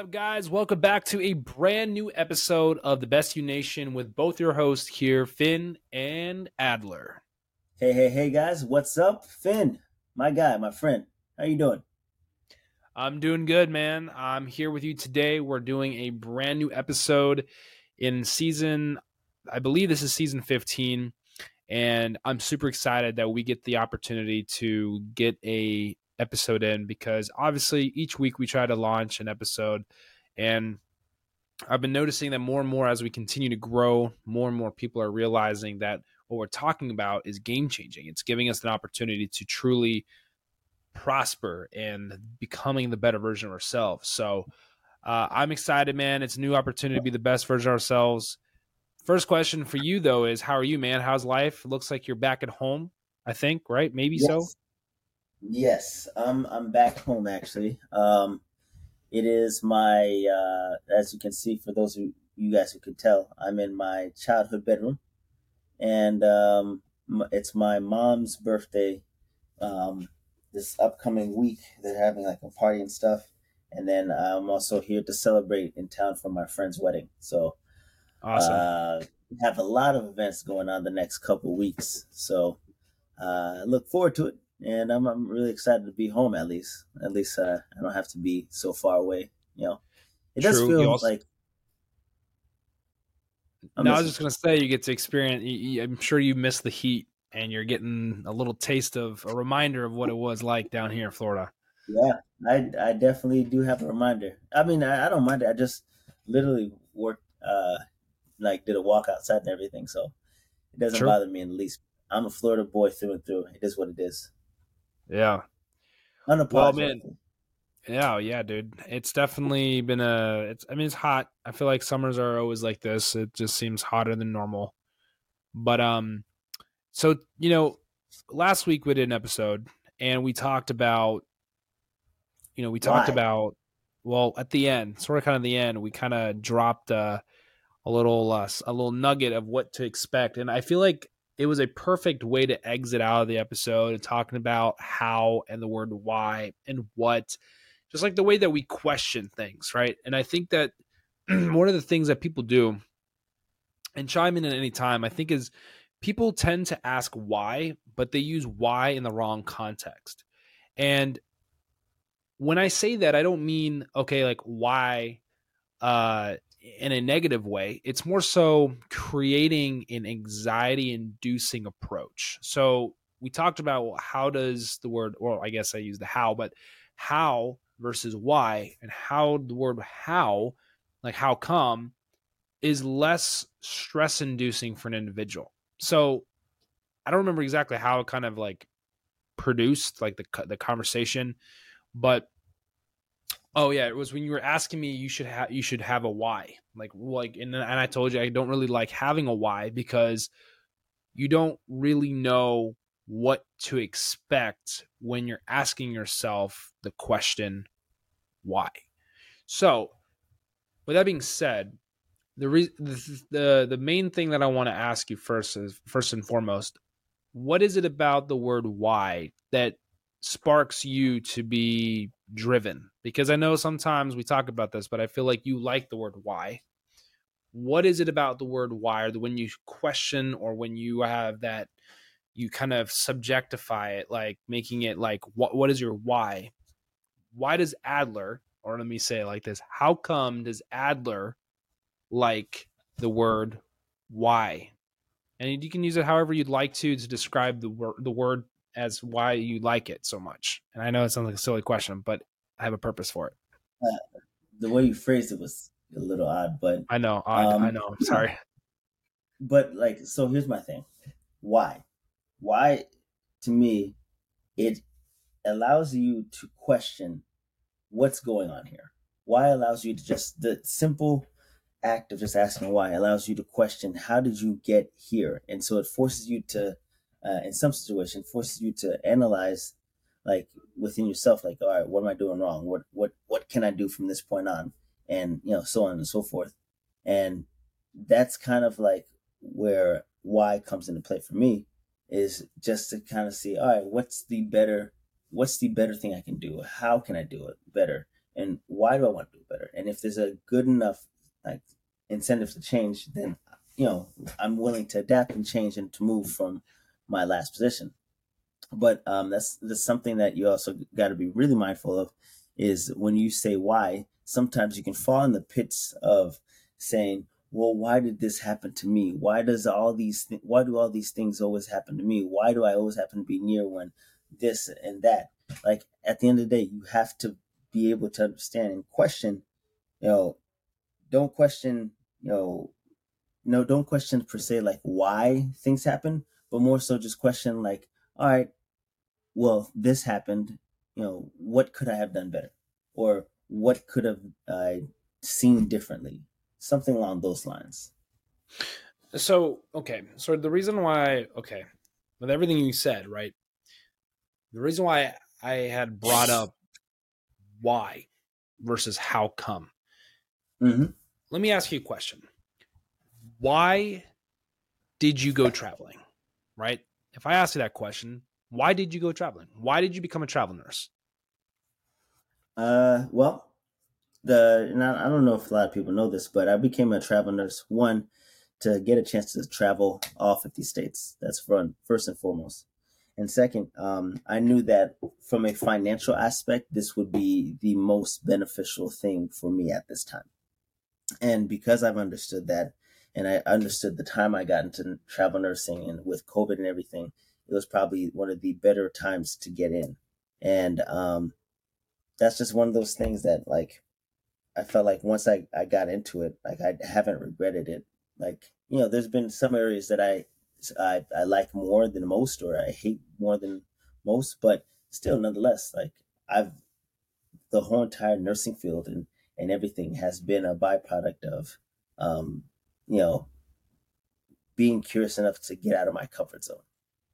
up, guys? Welcome back to a brand new episode of the Best You Nation with both your hosts here, Finn and Adler. Hey, hey, hey, guys! What's up, Finn? My guy, my friend. How you doing? I'm doing good, man. I'm here with you today. We're doing a brand new episode in season. I believe this is season 15, and I'm super excited that we get the opportunity to get a episode in because obviously each week we try to launch an episode and I've been noticing that more and more as we continue to grow, more and more people are realizing that what we're talking about is game changing. It's giving us an opportunity to truly prosper and becoming the better version of ourselves. So uh, I'm excited, man. It's a new opportunity to be the best version of ourselves. First question for you though is how are you, man? How's life? Looks like you're back at home, I think, right? Maybe yes. so. Yes, I'm I'm back home actually. Um, it is my uh, as you can see for those who you guys who could tell, I'm in my childhood bedroom, and um, it's my mom's birthday. Um, this upcoming week, they're having like a party and stuff, and then I'm also here to celebrate in town for my friend's wedding. So, awesome. Uh, we have a lot of events going on the next couple weeks, so uh, look forward to it and I'm I'm really excited to be home at least. At least uh, I don't have to be so far away. You know, it True. does feel also, like. I'm no, I was just gonna say you get to experience. I'm sure you miss the heat, and you're getting a little taste of a reminder of what it was like down here in Florida. Yeah, I I definitely do have a reminder. I mean, I, I don't mind it. I just literally worked, uh, like did a walk outside and everything, so it doesn't True. bother me in the least. I'm a Florida boy through and through. It is what it is. Yeah. Well, man. Yeah, yeah, dude. It's definitely been a. It's. I mean, it's hot. I feel like summers are always like this. It just seems hotter than normal. But um, so you know, last week we did an episode and we talked about, you know, we talked Why? about. Well, at the end, sort of, kind of the end, we kind of dropped a, a little, uh, a little nugget of what to expect, and I feel like it was a perfect way to exit out of the episode and talking about how and the word why and what just like the way that we question things right? And i think that one of the things that people do and chime in at any time i think is people tend to ask why but they use why in the wrong context. And when i say that i don't mean okay like why uh in a negative way. It's more so creating an anxiety inducing approach. So we talked about well, how does the word, well, I guess I use the how, but how versus why, and how the word how, like how come, is less stress inducing for an individual. So I don't remember exactly how it kind of like produced like the the conversation, but Oh yeah, it was when you were asking me you should have you should have a why. Like like and and I told you I don't really like having a why because you don't really know what to expect when you're asking yourself the question why. So, with that being said, the re- the, the main thing that I want to ask you first is first and foremost, what is it about the word why that sparks you to be driven? Because I know sometimes we talk about this, but I feel like you like the word why. What is it about the word why, or when you question, or when you have that, you kind of subjectify it, like making it like, what what is your why? Why does Adler, or let me say it like this, how come does Adler like the word why? And you can use it however you'd like to to describe the word the word as why you like it so much. And I know it sounds like a silly question, but I have a purpose for it. Uh, the way you phrased it was a little odd, but I know, odd, um, I know. I'm sorry. But like, so here's my thing. Why? Why? To me, it allows you to question what's going on here. Why allows you to just the simple act of just asking why allows you to question how did you get here, and so it forces you to uh, in some situation forces you to analyze like within yourself like all right what am i doing wrong? What what what can i do from this point on? And you know so on and so forth. And that's kind of like where why comes into play for me is just to kind of see all right what's the better what's the better thing i can do? How can i do it better? And why do i want to do it better? And if there's a good enough like incentive to change, then you know I'm willing to adapt and change and to move from my last position. But um, that's that's something that you also got to be really mindful of is when you say why. Sometimes you can fall in the pits of saying, "Well, why did this happen to me? Why does all these th- why do all these things always happen to me? Why do I always happen to be near when this and that?" Like at the end of the day, you have to be able to understand and question. You know, don't question. You know, no, don't question per se like why things happen, but more so just question like, all right, well, this happened. You know, what could I have done better, or what could have I seen differently? Something along those lines. So okay, so the reason why okay, with everything you said, right? The reason why I had brought up why versus how come. Mm-hmm. Let me ask you a question. Why did you go traveling? Right? If I ask you that question, why did you go traveling? Why did you become a travel nurse? Uh, well, the I, I don't know if a lot of people know this, but I became a travel nurse one to get a chance to travel all 50 states. That's fun, first and foremost. And second, um, I knew that from a financial aspect, this would be the most beneficial thing for me at this time. And because I've understood that, and I understood the time I got into travel nursing and with COVID and everything, it was probably one of the better times to get in. And um, that's just one of those things that, like, I felt like once I, I got into it, like, I haven't regretted it. Like, you know, there's been some areas that I I, I like more than most or I hate more than most, but still nonetheless, like I've the whole entire nursing field and, and everything has been a byproduct of um, you know, being curious enough to get out of my comfort zone.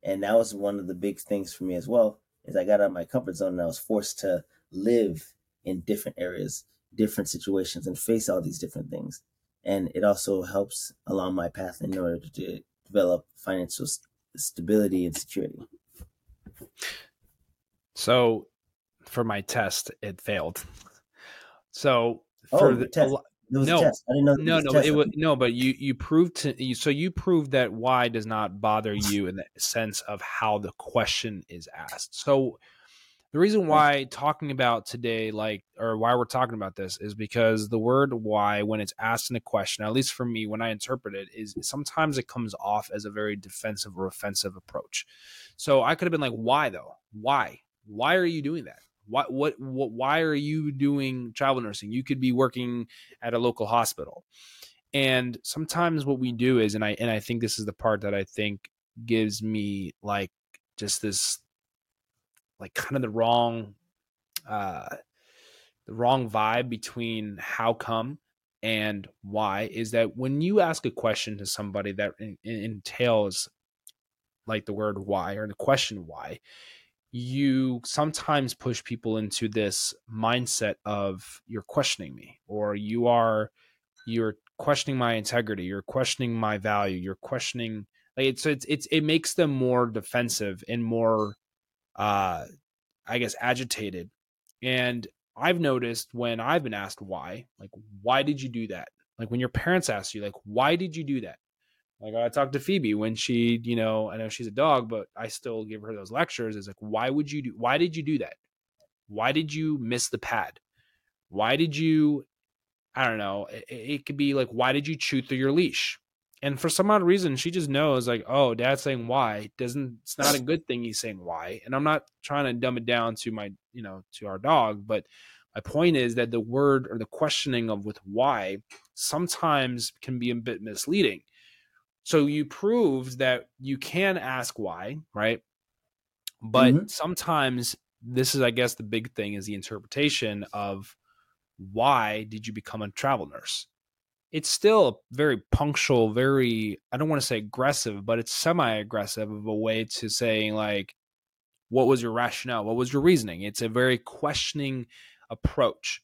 And that was one of the big things for me as well, is I got out of my comfort zone and I was forced to live in different areas, different situations and face all these different things. And it also helps along my path in order to develop financial st- stability and security. So, for my test, it failed. So for oh, the, test. no, no, no, no, it was no, but you you proved to you so you proved that why does not bother you in the sense of how the question is asked. So the reason why talking about today, like, or why we're talking about this, is because the word why, when it's asked in a question, at least for me, when I interpret it, is sometimes it comes off as a very defensive or offensive approach. So I could have been like, why though? Why? Why are you doing that? Why, what, what, why are you doing travel nursing? You could be working at a local hospital. And sometimes what we do is, and I, and I think this is the part that I think gives me like just this like kind of the wrong uh the wrong vibe between how come and why is that when you ask a question to somebody that in, in, entails like the word why or the question why you sometimes push people into this mindset of you're questioning me or you are you're questioning my integrity you're questioning my value you're questioning like it's it's, it's it makes them more defensive and more uh, I guess, agitated. And I've noticed when I've been asked why, like, why did you do that? Like when your parents ask you, like, why did you do that? Like I talked to Phoebe when she, you know, I know she's a dog, but I still give her those lectures. Is like, why would you do? Why did you do that? Why did you miss the pad? Why did you? I don't know. It, it could be like, why did you chew through your leash? and for some odd reason she just knows like oh dad's saying why doesn't it's not a good thing he's saying why and i'm not trying to dumb it down to my you know to our dog but my point is that the word or the questioning of with why sometimes can be a bit misleading so you proved that you can ask why right but mm-hmm. sometimes this is i guess the big thing is the interpretation of why did you become a travel nurse it's still very punctual, very I don't want to say aggressive, but it's semi-aggressive of a way to saying like what was your rationale? What was your reasoning? It's a very questioning approach.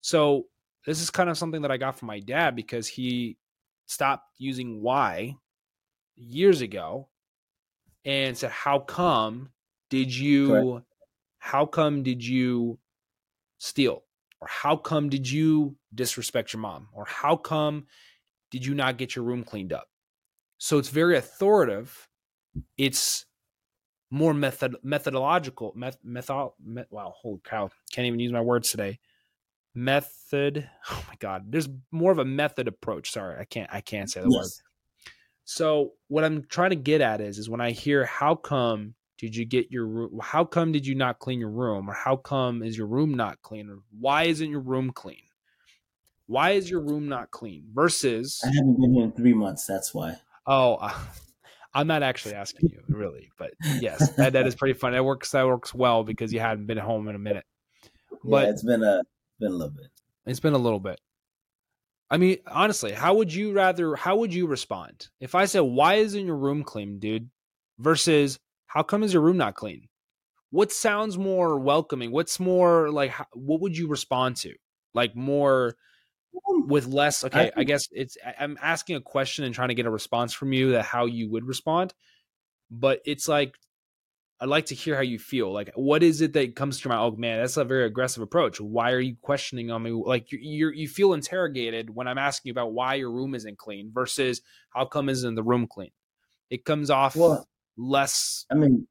So this is kind of something that I got from my dad because he stopped using why years ago and said, How come did you Correct. how come did you steal? or how come did you disrespect your mom or how come did you not get your room cleaned up so it's very authoritative it's more method methodological meth, method met, wow holy cow can't even use my words today method oh my god there's more of a method approach sorry i can't i can't say the yes. word so what i'm trying to get at is is when i hear how come did you get your room how come did you not clean your room? Or how come is your room not clean? Or why isn't your room clean? Why is your room not clean? Versus i haven't been here in three months that's why. Oh uh, i'm not actually asking you really but yes that, that is pretty fun. That works that works well because you hadn't been home in a minute. But yeah, it's been a been a little bit. It's been a little bit. I mean, honestly, how would you rather? How would you respond if I said, "Why isn't your room clean, dude?" Versus, "How come is your room not clean?" What sounds more welcoming? What's more like? What would you respond to? Like more um, with less. Okay, I, I guess it's. I'm asking a question and trying to get a response from you that how you would respond, but it's like I'd like to hear how you feel. Like, what is it that comes to my? Oh man, that's a very aggressive approach. Why are you questioning on me? Like, you you you feel interrogated when I'm asking you about why your room isn't clean versus how come isn't the room clean? It comes off well, less. I mean,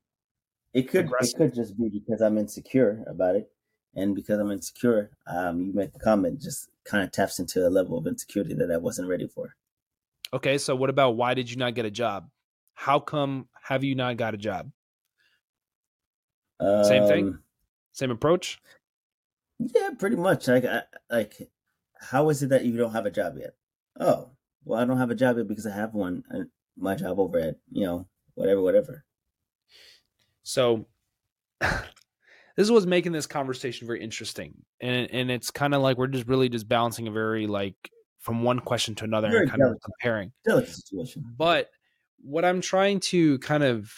it could aggressive. it could just be because I'm insecure about it, and because I'm insecure, um, you make the comment just kind of taps into a level of insecurity that I wasn't ready for. Okay, so what about why did you not get a job? How come have you not got a job? Um, Same thing. Um, Same approach. Yeah, pretty much. Like, I, like, how is it that you don't have a job yet? Oh, well, I don't have a job yet because I have one. Uh, my job over at you know whatever, whatever. So, this is what's making this conversation very interesting, and and it's kind of like we're just really just balancing a very like from one question to another very and kind delicate, of comparing. Delicate situation. But what I'm trying to kind of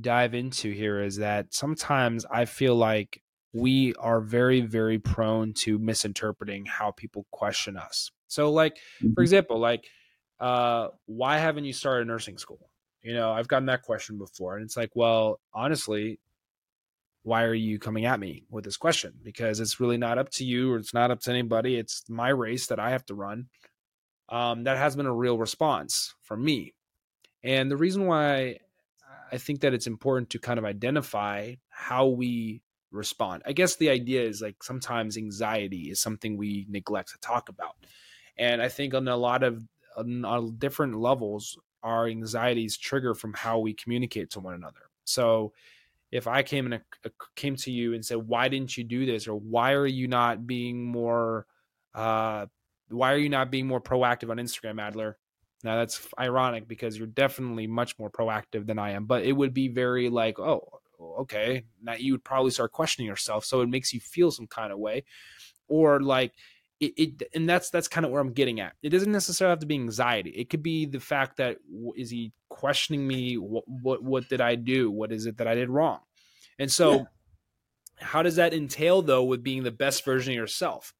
dive into here is that sometimes I feel like we are very, very prone to misinterpreting how people question us. So, like, mm-hmm. for example, like, uh, why haven't you started nursing school? You know, I've gotten that question before, and it's like, well, honestly, why are you coming at me with this question? Because it's really not up to you or it's not up to anybody. It's my race that I have to run. Um, that has been a real response from me. And the reason why I think that it's important to kind of identify how we respond. I guess the idea is like sometimes anxiety is something we neglect to talk about. And I think on a lot of on different levels, our anxieties trigger from how we communicate to one another. So if I came and came to you and said, "Why didn't you do this?" or "Why are you not being more uh, why are you not being more proactive on Instagram, Adler?" Now that's ironic because you're definitely much more proactive than I am, but it would be very like, oh, okay. Now you would probably start questioning yourself. So it makes you feel some kind of way. Or like it, it and that's that's kind of where I'm getting at. It doesn't necessarily have to be anxiety. It could be the fact that is he questioning me? What what what did I do? What is it that I did wrong? And so yeah. how does that entail though with being the best version of yourself?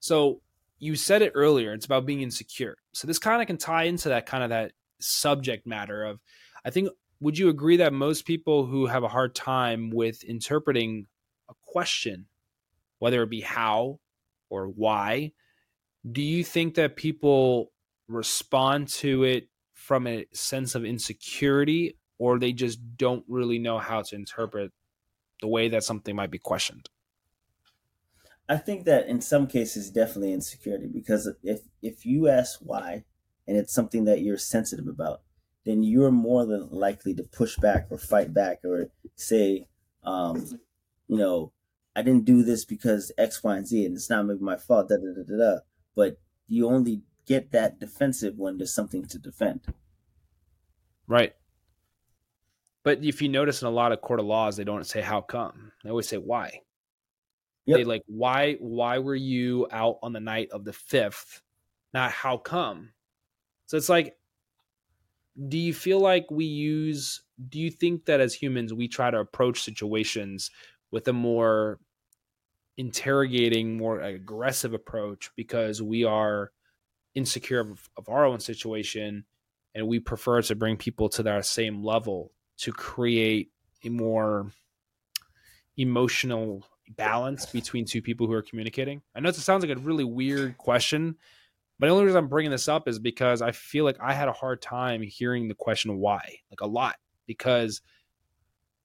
So you said it earlier it's about being insecure so this kind of can tie into that kind of that subject matter of i think would you agree that most people who have a hard time with interpreting a question whether it be how or why do you think that people respond to it from a sense of insecurity or they just don't really know how to interpret the way that something might be questioned I think that in some cases, definitely insecurity because if if you ask why, and it's something that you're sensitive about, then you're more than likely to push back or fight back or say, um, you know, I didn't do this because X, Y, and Z, and it's not maybe my fault. Da da da da. da. But you only get that defensive when there's something to defend. Right. But if you notice in a lot of court of laws, they don't say how come. They always say why. Yep. They like why why were you out on the night of the fifth? Not how come. So it's like, do you feel like we use? Do you think that as humans we try to approach situations with a more interrogating, more aggressive approach because we are insecure of, of our own situation and we prefer to bring people to that same level to create a more emotional balance between two people who are communicating? I know it sounds like a really weird question, but the only reason I'm bringing this up is because I feel like I had a hard time hearing the question why, like a lot, because,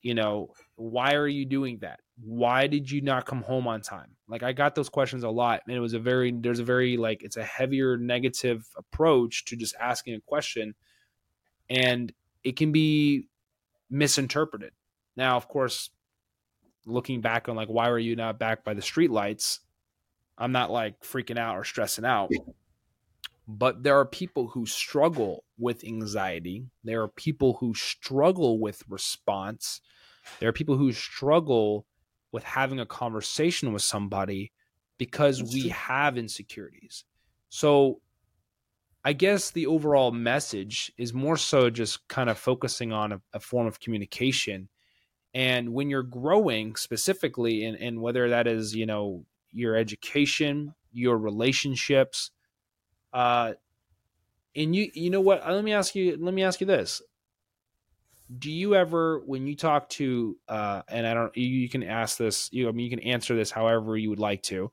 you know, why are you doing that? Why did you not come home on time? Like I got those questions a lot, and it was a very, there's a very, like, it's a heavier negative approach to just asking a question. And it can be misinterpreted. Now, of course, looking back on like why were you not back by the streetlights, I'm not like freaking out or stressing out. But there are people who struggle with anxiety. There are people who struggle with response. There are people who struggle with having a conversation with somebody because That's we true. have insecurities. So I guess the overall message is more so just kind of focusing on a, a form of communication. And when you're growing specifically, and, and whether that is, you know, your education, your relationships, uh, and you, you know what? Uh, let me ask you. Let me ask you this: Do you ever, when you talk to, uh, and I don't, you, you can ask this. You, I mean, you can answer this however you would like to.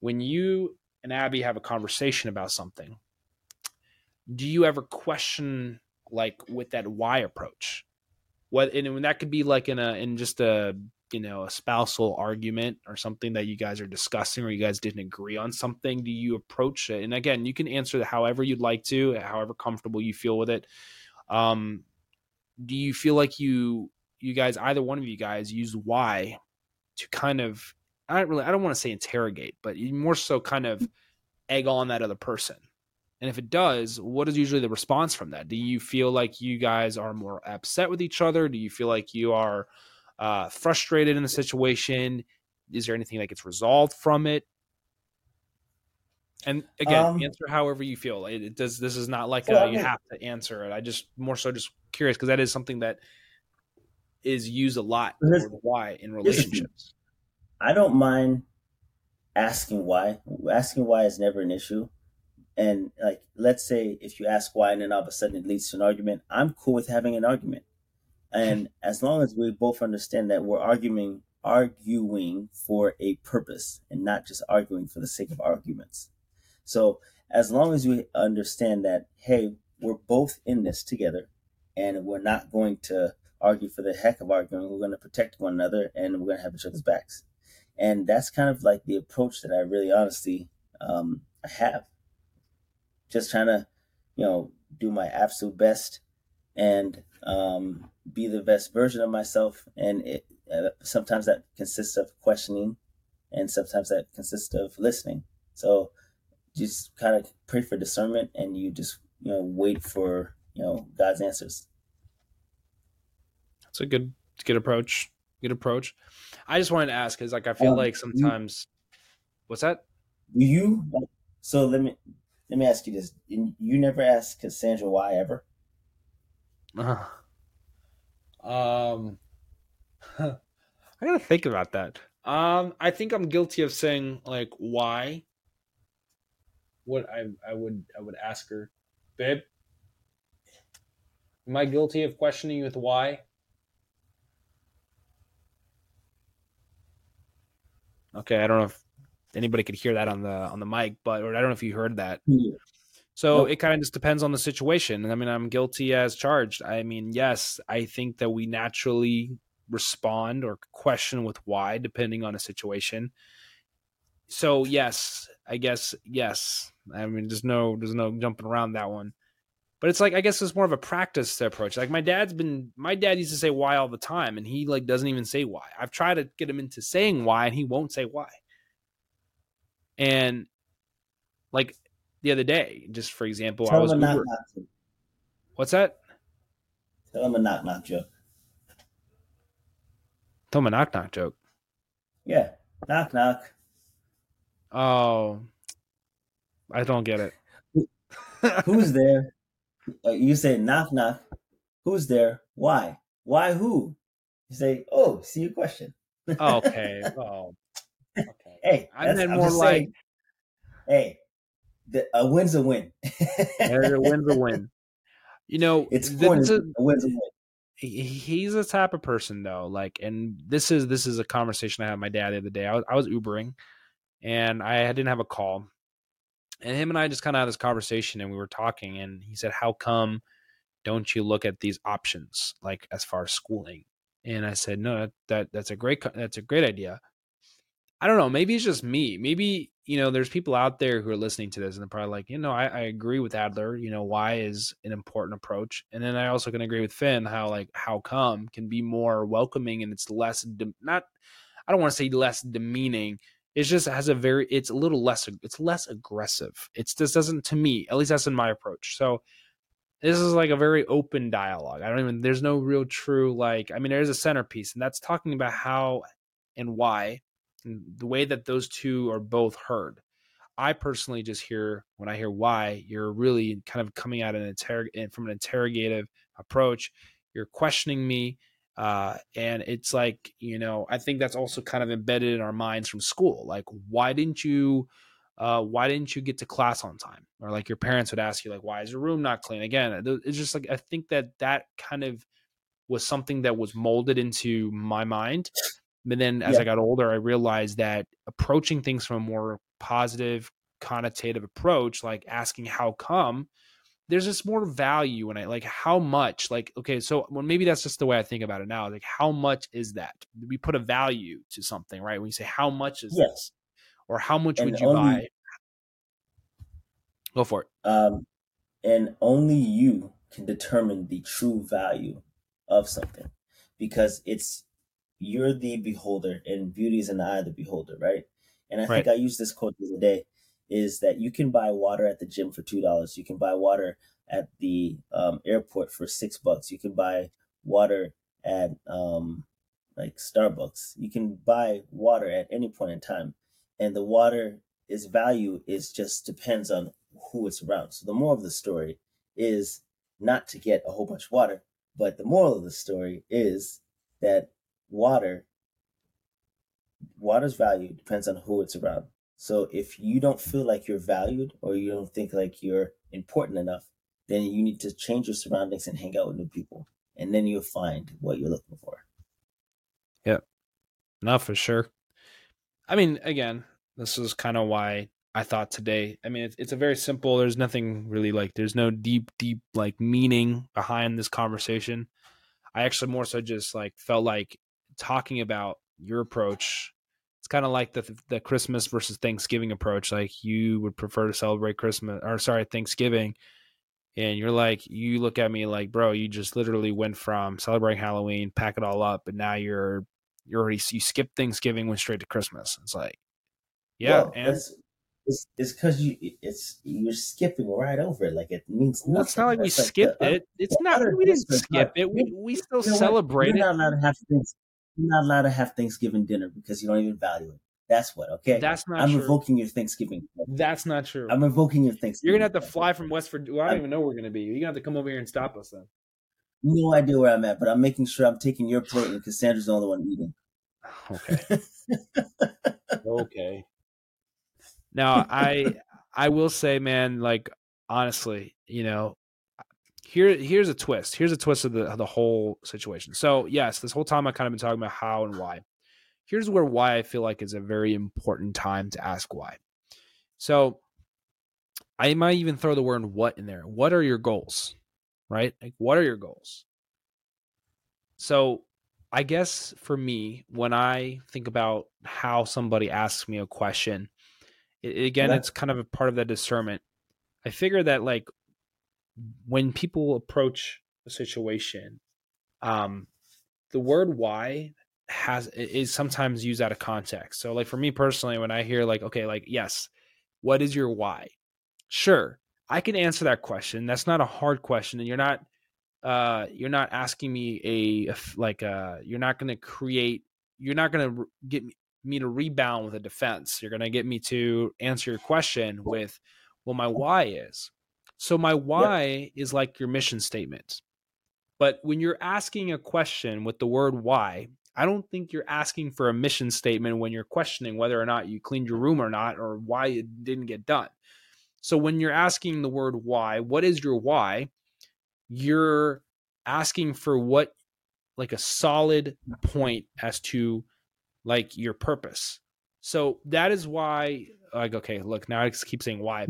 When you and Abby have a conversation about something, do you ever question like with that why approach? What and that could be like in a in just a you know a spousal argument or something that you guys are discussing or you guys didn't agree on something do you approach it? And again you can answer however you'd like to however comfortable you feel with it. Um do you feel like you you guys either one of you guys use why to kind of i don't really i don't want to say interrogate but more so kind of egg on that other person and if it does, what is usually the response from that? Do you feel like you guys are more upset with each other? Do you feel like you are uh, frustrated in the situation? Is there anything that gets resolved from it? And again, um, answer however you feel. It, it, does. This is not like well, a, you have to answer it. I just more so just curious because that is something that is used a lot. Why in relationships? I don't mind asking why. Asking why is never an issue and like let's say if you ask why and then all of a sudden it leads to an argument i'm cool with having an argument. And as long as we both understand that we're arguing arguing for a purpose and not just arguing for the sake of arguments. So as long as we understand that hey we're both in this together and we're not going to argue for the heck of arguing we're going to protect one another and we're going to have each other's backs. And that's kind of like the approach that i really honestly um, have just trying to, you know, do my absolute best and um, be the best version of myself. And it, uh, sometimes that consists of questioning, and sometimes that consists of listening. So just kind of pray for discernment, and you just you know wait for you know God's answers. That's a good good approach. Good approach. I just wanted to ask because like I feel um, like sometimes. You, what's that? You so let me let me ask you this: You never asked Cassandra why ever? Uh, um, I gotta think about that. Um, I think I'm guilty of saying like why. What I I would I would ask her, babe. Am I guilty of questioning you with why? Okay, I don't know if anybody could hear that on the on the mic, but or I don't know if you heard that. Yeah. So nope. it kind of just depends on the situation. And I mean, I'm guilty as charged. I mean, yes, I think that we naturally respond or question with why, depending on a situation. So yes, I guess yes. I mean, there's no there's no jumping around that one. But it's like I guess it's more of a practice approach. Like my dad's been my dad used to say why all the time, and he like doesn't even say why. I've tried to get him into saying why, and he won't say why. And like the other day, just for example, Tell I was Uber. What's that? Tell him a knock knock joke. Tell him a knock knock joke. Yeah, knock knock. Oh, I don't get it. Who's there? Uh, you say knock knock. Who's there? Why? Why who? You say, oh, see your question. okay. Oh, hey, I meant more like, saying, hey, the, a win's a win. a win's a win. You know, it's a, a win's a win. he's the type of person though like and this is this is a conversation i had with my dad the other day i was, I was ubering and i didn't have a call and him and i just kind of had this conversation and we were talking and he said how come don't you look at these options like as far as schooling and i said no that, that that's a great that's a great idea I don't know. Maybe it's just me. Maybe, you know, there's people out there who are listening to this and they're probably like, you know, I, I agree with Adler. You know, why is an important approach. And then I also can agree with Finn how, like, how come can be more welcoming and it's less, de- not, I don't want to say less demeaning. It's just has a very, it's a little less, it's less aggressive. It's just doesn't, to me, at least that's in my approach. So, this is like a very open dialogue. I don't even, there's no real true, like, I mean, there's a centerpiece, and that's talking about how and why the way that those two are both heard. I personally just hear when I hear why you're really kind of coming at an interrog- from an interrogative approach. You're questioning me, uh, and it's like you know I think that's also kind of embedded in our minds from school. Like, why didn't you? Uh, why didn't you get to class on time? Or like your parents would ask you, like, why is your room not clean? Again, it's just like I think that that kind of was something that was molded into my mind but then as yeah. I got older, I realized that approaching things from a more positive, connotative approach, like asking how come, there's just more value in it. Like how much, like, okay, so well, maybe that's just the way I think about it now. Like, how much is that? We put a value to something, right? When you say how much is yes. this? Or how much and would you only, buy? Go for it. Um, and only you can determine the true value of something because it's you're the beholder and beauty is in the eye of the beholder, right? And I right. think I used this quote the other day is that you can buy water at the gym for two dollars. You can buy water at the um, airport for six bucks. You can buy water at um, like Starbucks. You can buy water at any point in time, and the water is value is just depends on who it's around. So the moral of the story is not to get a whole bunch of water, but the moral of the story is that water water's value depends on who it's around. So if you don't feel like you're valued or you don't think like you're important enough, then you need to change your surroundings and hang out with new people. And then you'll find what you're looking for. Yeah. Not for sure. I mean, again, this is kind of why I thought today. I mean, it's, it's a very simple, there's nothing really like, there's no deep, deep like meaning behind this conversation. I actually more so just like felt like talking about your approach it's kind of like the the christmas versus thanksgiving approach like you would prefer to celebrate christmas or sorry thanksgiving and you're like you look at me like bro you just literally went from celebrating halloween pack it all up and now you're you already you skipped thanksgiving went straight to christmas it's like yeah well, and it's it's because you it's you're skipping right over it like it means nothing. it's not like we skipped uh, it it's not we didn't skip it we, we still you know celebrate it. not allowed to have things you're not allowed to have Thanksgiving dinner because you don't even value it. That's what. Okay. That's not. I'm true. invoking your Thanksgiving. That's not true. I'm revoking your Thanksgiving. You're gonna have to fly from West Virginia. Well, I don't I'm, even know where we're gonna be. You're gonna have to come over here and stop us then. No idea where I'm at, but I'm making sure I'm taking your plate and Cassandra's the only one eating. Okay. okay. Now I I will say, man, like honestly, you know, here here's a twist. Here's a twist of the of the whole situation. So yes, this whole time I kind of been talking about how and why. Here's where why I feel like is a very important time to ask why. So I might even throw the word what in there. What are your goals? Right? Like what are your goals? So I guess for me, when I think about how somebody asks me a question, it, again, yeah. it's kind of a part of that discernment. I figure that like when people approach a situation, um, the word why has is sometimes used out of context. So like for me personally, when I hear like, okay, like, yes, what is your why? Sure, I can answer that question. That's not a hard question. And you're not uh you're not asking me a, like uh you're not going to create you're not going to get me, me to rebound with a defense. You're going to get me to answer your question with well my why is. So my why is like your mission statement. But when you're asking a question with the word why, I don't think you're asking for a mission statement when you're questioning whether or not you cleaned your mm-hmm. room or not or why it didn't get done. So when you're asking the word why, what is your why? You're asking for what like a solid point as to like your purpose. So that is why like okay, look, now I just keep saying why.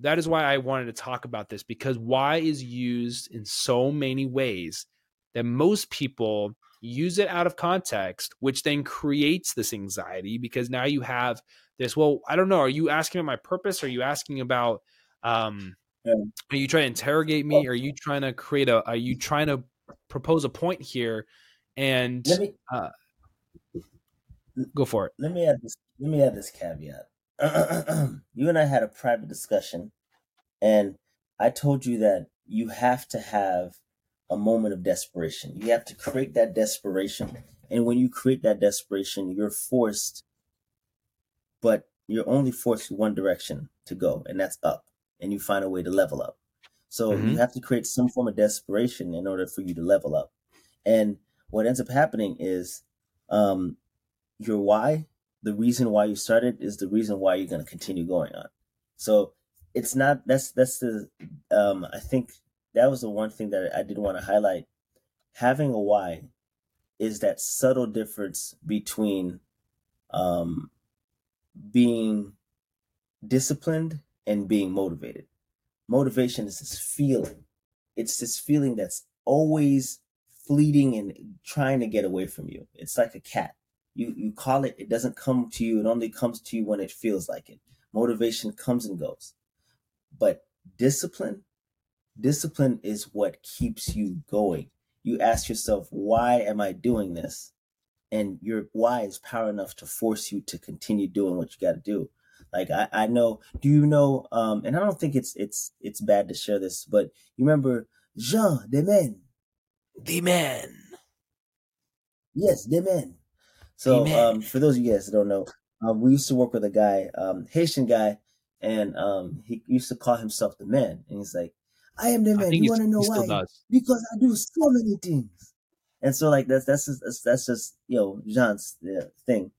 That is why I wanted to talk about this because why is used in so many ways that most people use it out of context, which then creates this anxiety because now you have this. Well, I don't know. Are you asking about my purpose? Are you asking about um yeah. are you trying to interrogate me? Are you trying to create a are you trying to propose a point here and me, uh, go for it. Let me add this let me add this caveat. you and I had a private discussion and I told you that you have to have a moment of desperation. You have to create that desperation. And when you create that desperation, you're forced, but you're only forced one direction to go, and that's up. And you find a way to level up. So mm-hmm. you have to create some form of desperation in order for you to level up. And what ends up happening is um, your why, the reason why you started, is the reason why you're going to continue going on. So it's not that's that's the um, I think that was the one thing that I did want to highlight. Having a why is that subtle difference between um, being disciplined and being motivated. Motivation is this feeling. It's this feeling that's always fleeting and trying to get away from you. It's like a cat. You you call it, it doesn't come to you. It only comes to you when it feels like it. Motivation comes and goes. But discipline discipline is what keeps you going. You ask yourself, why am I doing this? And your why is power enough to force you to continue doing what you got to do. Like I, I know, do you know? Um, and I don't think it's it's it's bad to share this, but you remember Jean Demen, the man. Yes, Demen. So um, for those of you guys that don't know, um, we used to work with a guy, um, Haitian guy, and um, he used to call himself the man, and he's like, I am the man. You want to know why? Because I do so many things. And so like that's that's just, that's just you know Jean's uh, thing.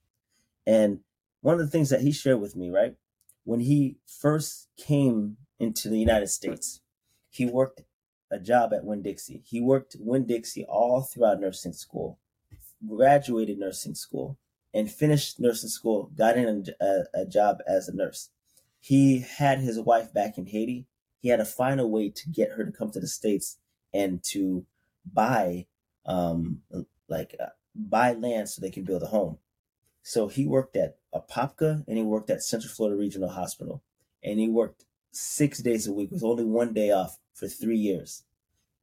And one of the things that he shared with me, right, when he first came into the United States, he worked a job at Winn Dixie. He worked Winn Dixie all throughout nursing school, graduated nursing school, and finished nursing school. Got in a, a job as a nurse. He had his wife back in Haiti he had to find a way to get her to come to the states and to buy um like uh, buy land so they could build a home so he worked at apopka and he worked at central florida regional hospital and he worked six days a week with only one day off for three years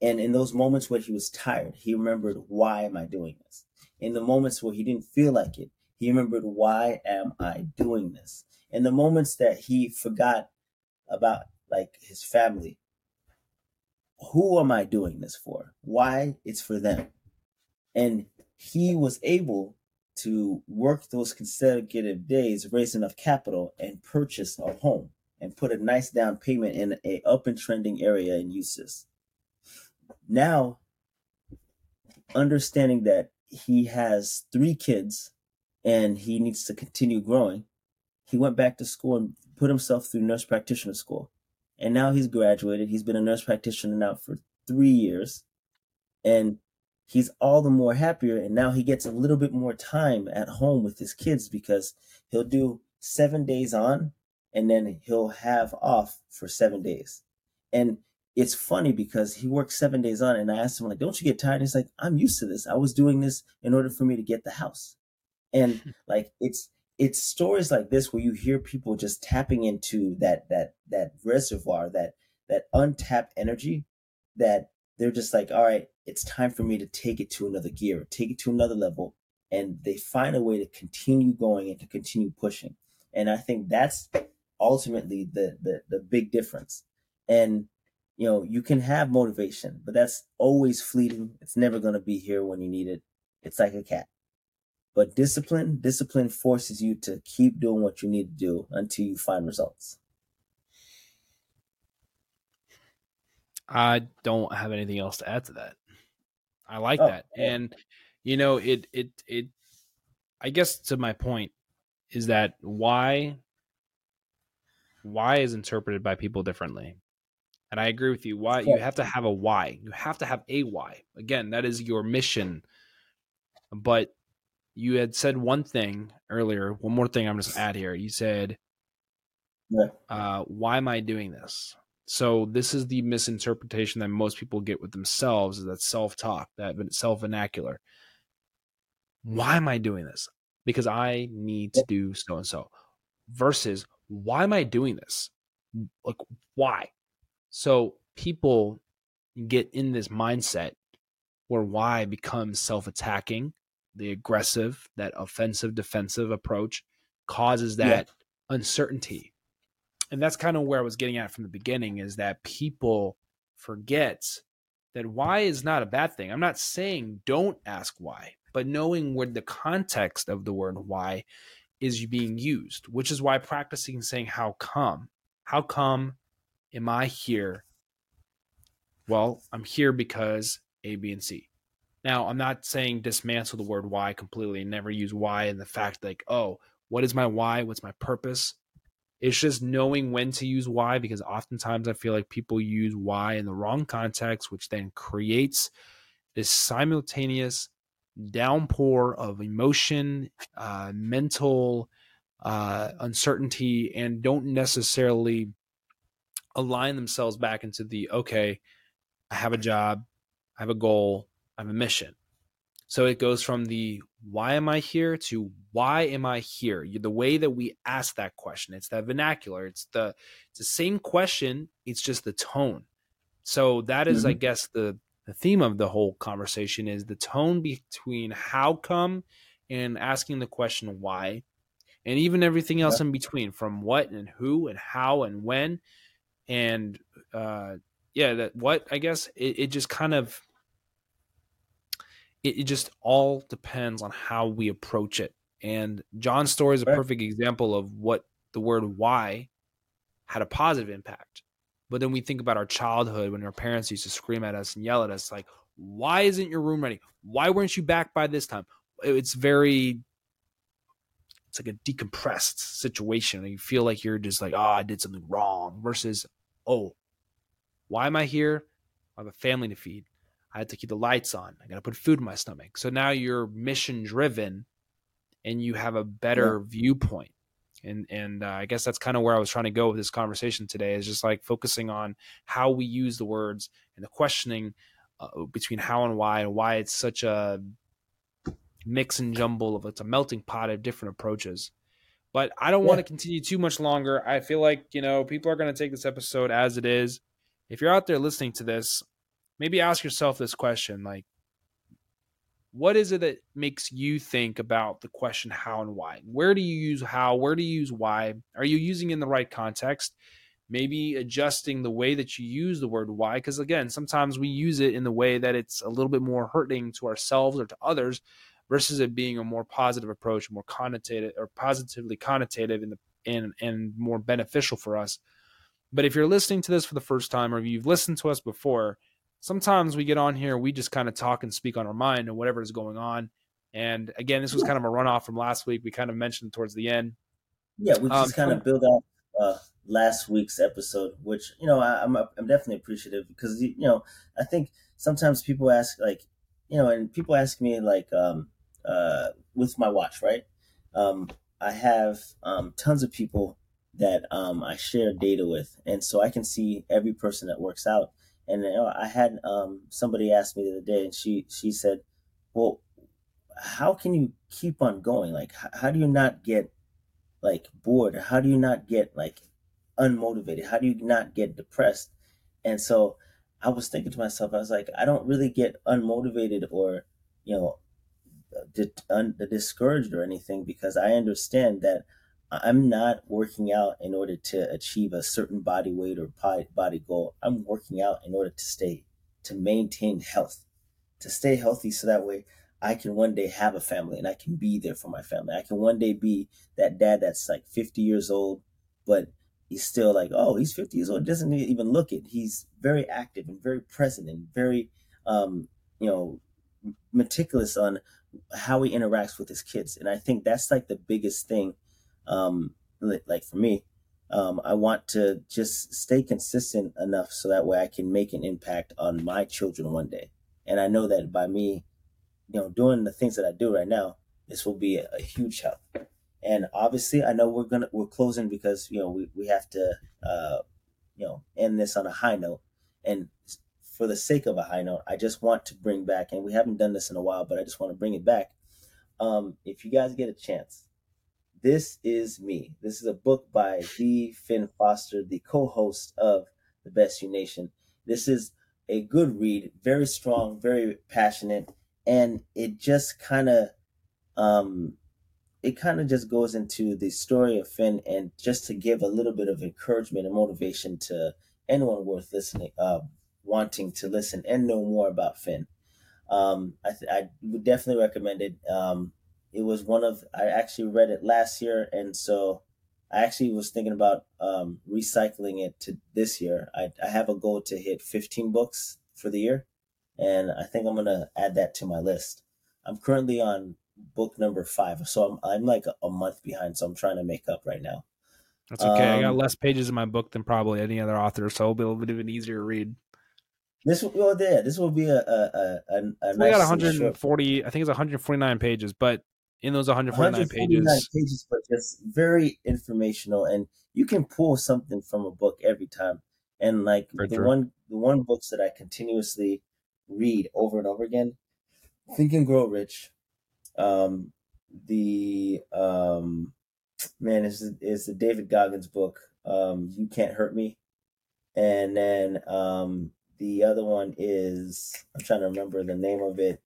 and in those moments where he was tired he remembered why am i doing this in the moments where he didn't feel like it he remembered why am i doing this in the moments that he forgot about like his family. Who am I doing this for? Why? It's for them. And he was able to work those consecutive days, raise enough capital, and purchase a home and put a nice down payment in a up and trending area in Eustis. Now, understanding that he has three kids and he needs to continue growing, he went back to school and put himself through nurse practitioner school and now he's graduated. He's been a nurse practitioner now for three years, and he's all the more happier. And now he gets a little bit more time at home with his kids because he'll do seven days on, and then he'll have off for seven days. And it's funny because he works seven days on, and I asked him like, "Don't you get tired?" And he's like, "I'm used to this. I was doing this in order for me to get the house." And like it's it's stories like this where you hear people just tapping into that that that reservoir that that untapped energy that they're just like all right it's time for me to take it to another gear take it to another level and they find a way to continue going and to continue pushing and i think that's ultimately the the, the big difference and you know you can have motivation but that's always fleeting it's never going to be here when you need it it's like a cat but discipline, discipline forces you to keep doing what you need to do until you find results. I don't have anything else to add to that. I like oh, that. Yeah. And you know, it it it I guess to my point is that why why is interpreted by people differently. And I agree with you. Why you have to have a why. You have to have a why. Again, that is your mission but you had said one thing earlier. One more thing I'm just add here. You said, yeah. uh, "Why am I doing this?" So this is the misinterpretation that most people get with themselves is that self-talk, that self vernacular. Why am I doing this? Because I need to do so and so. Versus, why am I doing this? Like, why? So people get in this mindset where why becomes self-attacking the aggressive, that offensive defensive approach causes that yeah. uncertainty. And that's kind of where I was getting at from the beginning is that people forget that why is not a bad thing. I'm not saying don't ask why, but knowing where the context of the word why is being used, which is why practicing saying how come. How come am I here? Well, I'm here because A, B, and C. Now, I'm not saying dismantle the word why completely and never use why and the fact like, oh, what is my why? What's my purpose? It's just knowing when to use why because oftentimes I feel like people use why in the wrong context, which then creates this simultaneous downpour of emotion, uh, mental uh, uncertainty, and don't necessarily align themselves back into the okay, I have a job, I have a goal, I have a mission. So it goes from the why am I here to why am I here? The way that we ask that question, it's that vernacular. It's the it's the same question. It's just the tone. So that is, mm-hmm. I guess, the the theme of the whole conversation is the tone between how come and asking the question why, and even everything else yeah. in between, from what and who and how and when, and uh, yeah, that what I guess it, it just kind of it, it just all depends on how we approach it. And John's story is a perfect example of what the word why had a positive impact. But then we think about our childhood when our parents used to scream at us and yell at us, like, why isn't your room ready? Why weren't you back by this time? It's very, it's like a decompressed situation. You feel like you're just like, oh, I did something wrong versus, oh, why am I here? I have a family to feed. I had to keep the lights on. I got to put food in my stomach. So now you're mission driven and you have a better yeah. viewpoint. And and uh, I guess that's kind of where I was trying to go with this conversation today is just like focusing on how we use the words and the questioning uh, between how and why and why it's such a mix and jumble of it's a melting pot of different approaches. But I don't yeah. want to continue too much longer. I feel like, you know, people are going to take this episode as it is. If you're out there listening to this, maybe ask yourself this question like what is it that makes you think about the question how and why where do you use how where do you use why are you using in the right context maybe adjusting the way that you use the word why because again sometimes we use it in the way that it's a little bit more hurting to ourselves or to others versus it being a more positive approach more connotative or positively connotative in the and and more beneficial for us but if you're listening to this for the first time or if you've listened to us before sometimes we get on here, we just kind of talk and speak on our mind and whatever is going on. And again, this was kind of a runoff from last week. We kind of mentioned towards the end. Yeah, we just um, kind of build out uh, last week's episode, which you know I, am I'm, I'm definitely appreciative because you know I think sometimes people ask like you know and people ask me like um, uh, with my watch, right? Um, I have um, tons of people that um, I share data with, and so I can see every person that works out and you know, I had um, somebody ask me the other day, and she she said, "Well, how can you keep on going? Like, how, how do you not get like bored? How do you not get like unmotivated? How do you not get depressed?" And so I was thinking to myself, I was like, I don't really get unmotivated or you know, discouraged or anything because I understand that I'm not working out in order to achieve a certain body weight or body goal. I'm working out in order to stay, to maintain health, to stay healthy so that way I can one day have a family and I can be there for my family. I can one day be that dad that's like 50 years old, but he's still like, oh, he's 50 years old. Doesn't even look it. He's very active and very present and very, um, you know, meticulous on how he interacts with his kids. And I think that's like the biggest thing um, like for me, um, I want to just stay consistent enough so that way I can make an impact on my children one day. And I know that by me you know, doing the things that I do right now, this will be a, a huge help. And obviously, I know we're gonna we're closing because you know we, we have to uh, you know end this on a high note. And for the sake of a high note, I just want to bring back, and we haven't done this in a while, but I just want to bring it back. Um, if you guys get a chance, this is me. This is a book by the Finn Foster, the co-host of the Best You Nation. This is a good read, very strong, very passionate, and it just kind of um it kind of just goes into the story of Finn and just to give a little bit of encouragement and motivation to anyone worth listening, uh, wanting to listen and know more about Finn. Um, I, th- I would definitely recommend it. Um, it was one of I actually read it last year, and so I actually was thinking about um, recycling it to this year. I, I have a goal to hit 15 books for the year, and I think I'm gonna add that to my list. I'm currently on book number five, so I'm I'm like a, month behind. So I'm trying to make up right now. That's okay. I got um, less pages in my book than probably any other author, so it'll be a little bit of an easier read. This will yeah, this will be a a a, a nice got 140. I think it's 149 pages, but in those 149, 149 pages, pages, but just very informational, and you can pull something from a book every time. And like For the true. one the one books that I continuously read over and over again, Think and Grow Rich, um, the um, man is is the David Goggins book. Um, you can't hurt me, and then um, the other one is I'm trying to remember the name of it.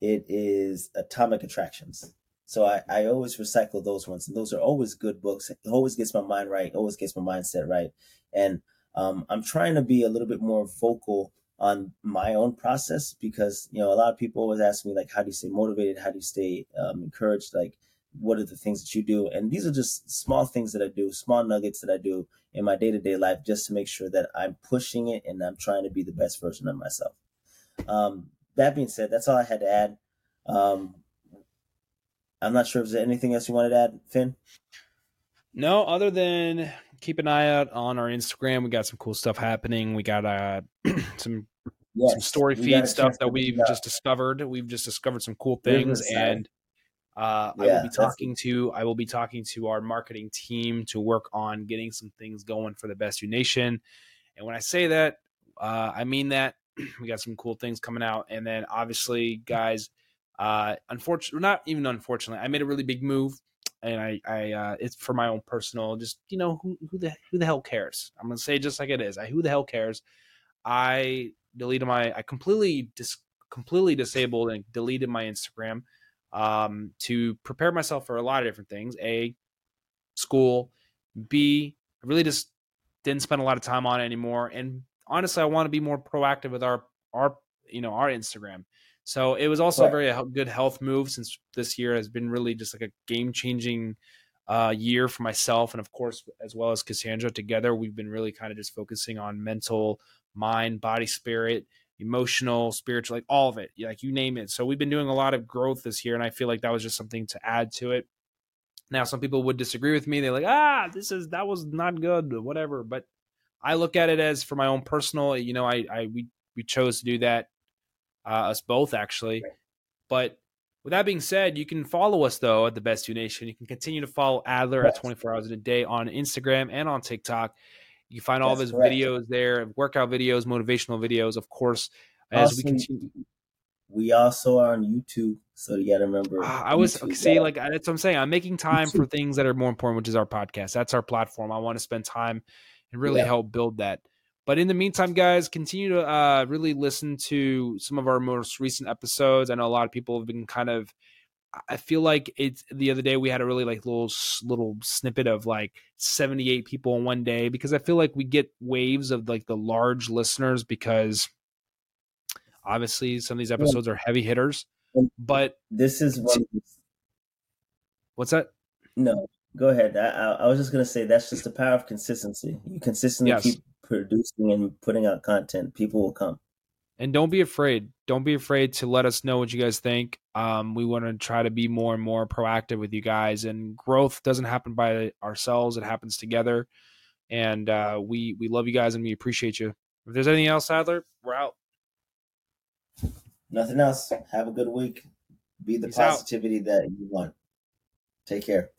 It is Atomic Attractions. So I, I always recycle those ones, and those are always good books. It always gets my mind right, always gets my mindset right, and um, I'm trying to be a little bit more vocal on my own process because you know a lot of people always ask me like how do you stay motivated how do you stay um, encouraged like what are the things that you do? And these are just small things that i do small nuggets that i do in my day-to-day life just to make sure that i'm pushing it and i'm trying to be the best version of myself. Um, that being said that's all i had to add. Um, i'm not sure if there's anything else you wanted to add finn? No other than keep an eye out on our instagram. We got some cool stuff happening. We got uh, some yes, some story feed stuff that we've just discovered. We've just discovered some cool things, and uh, yeah, I will be talking to I will be talking to our marketing team to work on getting some things going for the Best You Nation. And when I say that, uh, I mean that we got some cool things coming out, and then obviously, guys. Uh, unfortunately, not even unfortunately, I made a really big move, and I, I, uh, it's for my own personal. Just you know, who, who the who the hell cares? I'm gonna say just like it is. I who the hell cares? I deleted my I completely dis, completely disabled and deleted my Instagram um, to prepare myself for a lot of different things. A school, B I really just didn't spend a lot of time on it anymore. And honestly, I want to be more proactive with our our you know our Instagram. So it was also right. a very good health move since this year has been really just like a game changing uh, year for myself and of course as well as Cassandra together. We've been really kind of just focusing on mental mind, body, spirit, emotional, spiritual, like all of it, like you name it. So we've been doing a lot of growth this year, and I feel like that was just something to add to it. Now, some people would disagree with me. They're like, ah, this is that was not good, whatever. But I look at it as for my own personal. You know, I, I we we chose to do that, uh, us both actually. But with that being said, you can follow us though at the Best You Nation. You can continue to follow Adler yes. at 24 hours in a day on Instagram and on TikTok. You find all of his correct. videos there, workout videos, motivational videos, of course, as we continue. We also are on YouTube, so you got to remember. Uh, I was YouTube, see, like that's what I'm saying. I'm making time YouTube. for things that are more important, which is our podcast. That's our platform. I want to spend time and really yeah. help build that. But in the meantime, guys, continue to uh, really listen to some of our most recent episodes. I know a lot of people have been kind of I feel like it's the other day we had a really like little little snippet of like 78 people in one day because I feel like we get waves of like the large listeners because obviously some of these episodes are heavy hitters. But this is one. What's that? No, go ahead. I, I, was just gonna say that's just the power of consistency. You consistently yes. keep producing and putting out content, people will come and don't be afraid. Don't be afraid to let us know what you guys think. Um, we want to try to be more and more proactive with you guys. And growth doesn't happen by ourselves; it happens together. And uh, we we love you guys and we appreciate you. If there's anything else, Adler, we're out. Nothing else. Have a good week. Be the Peace positivity out. that you want. Take care.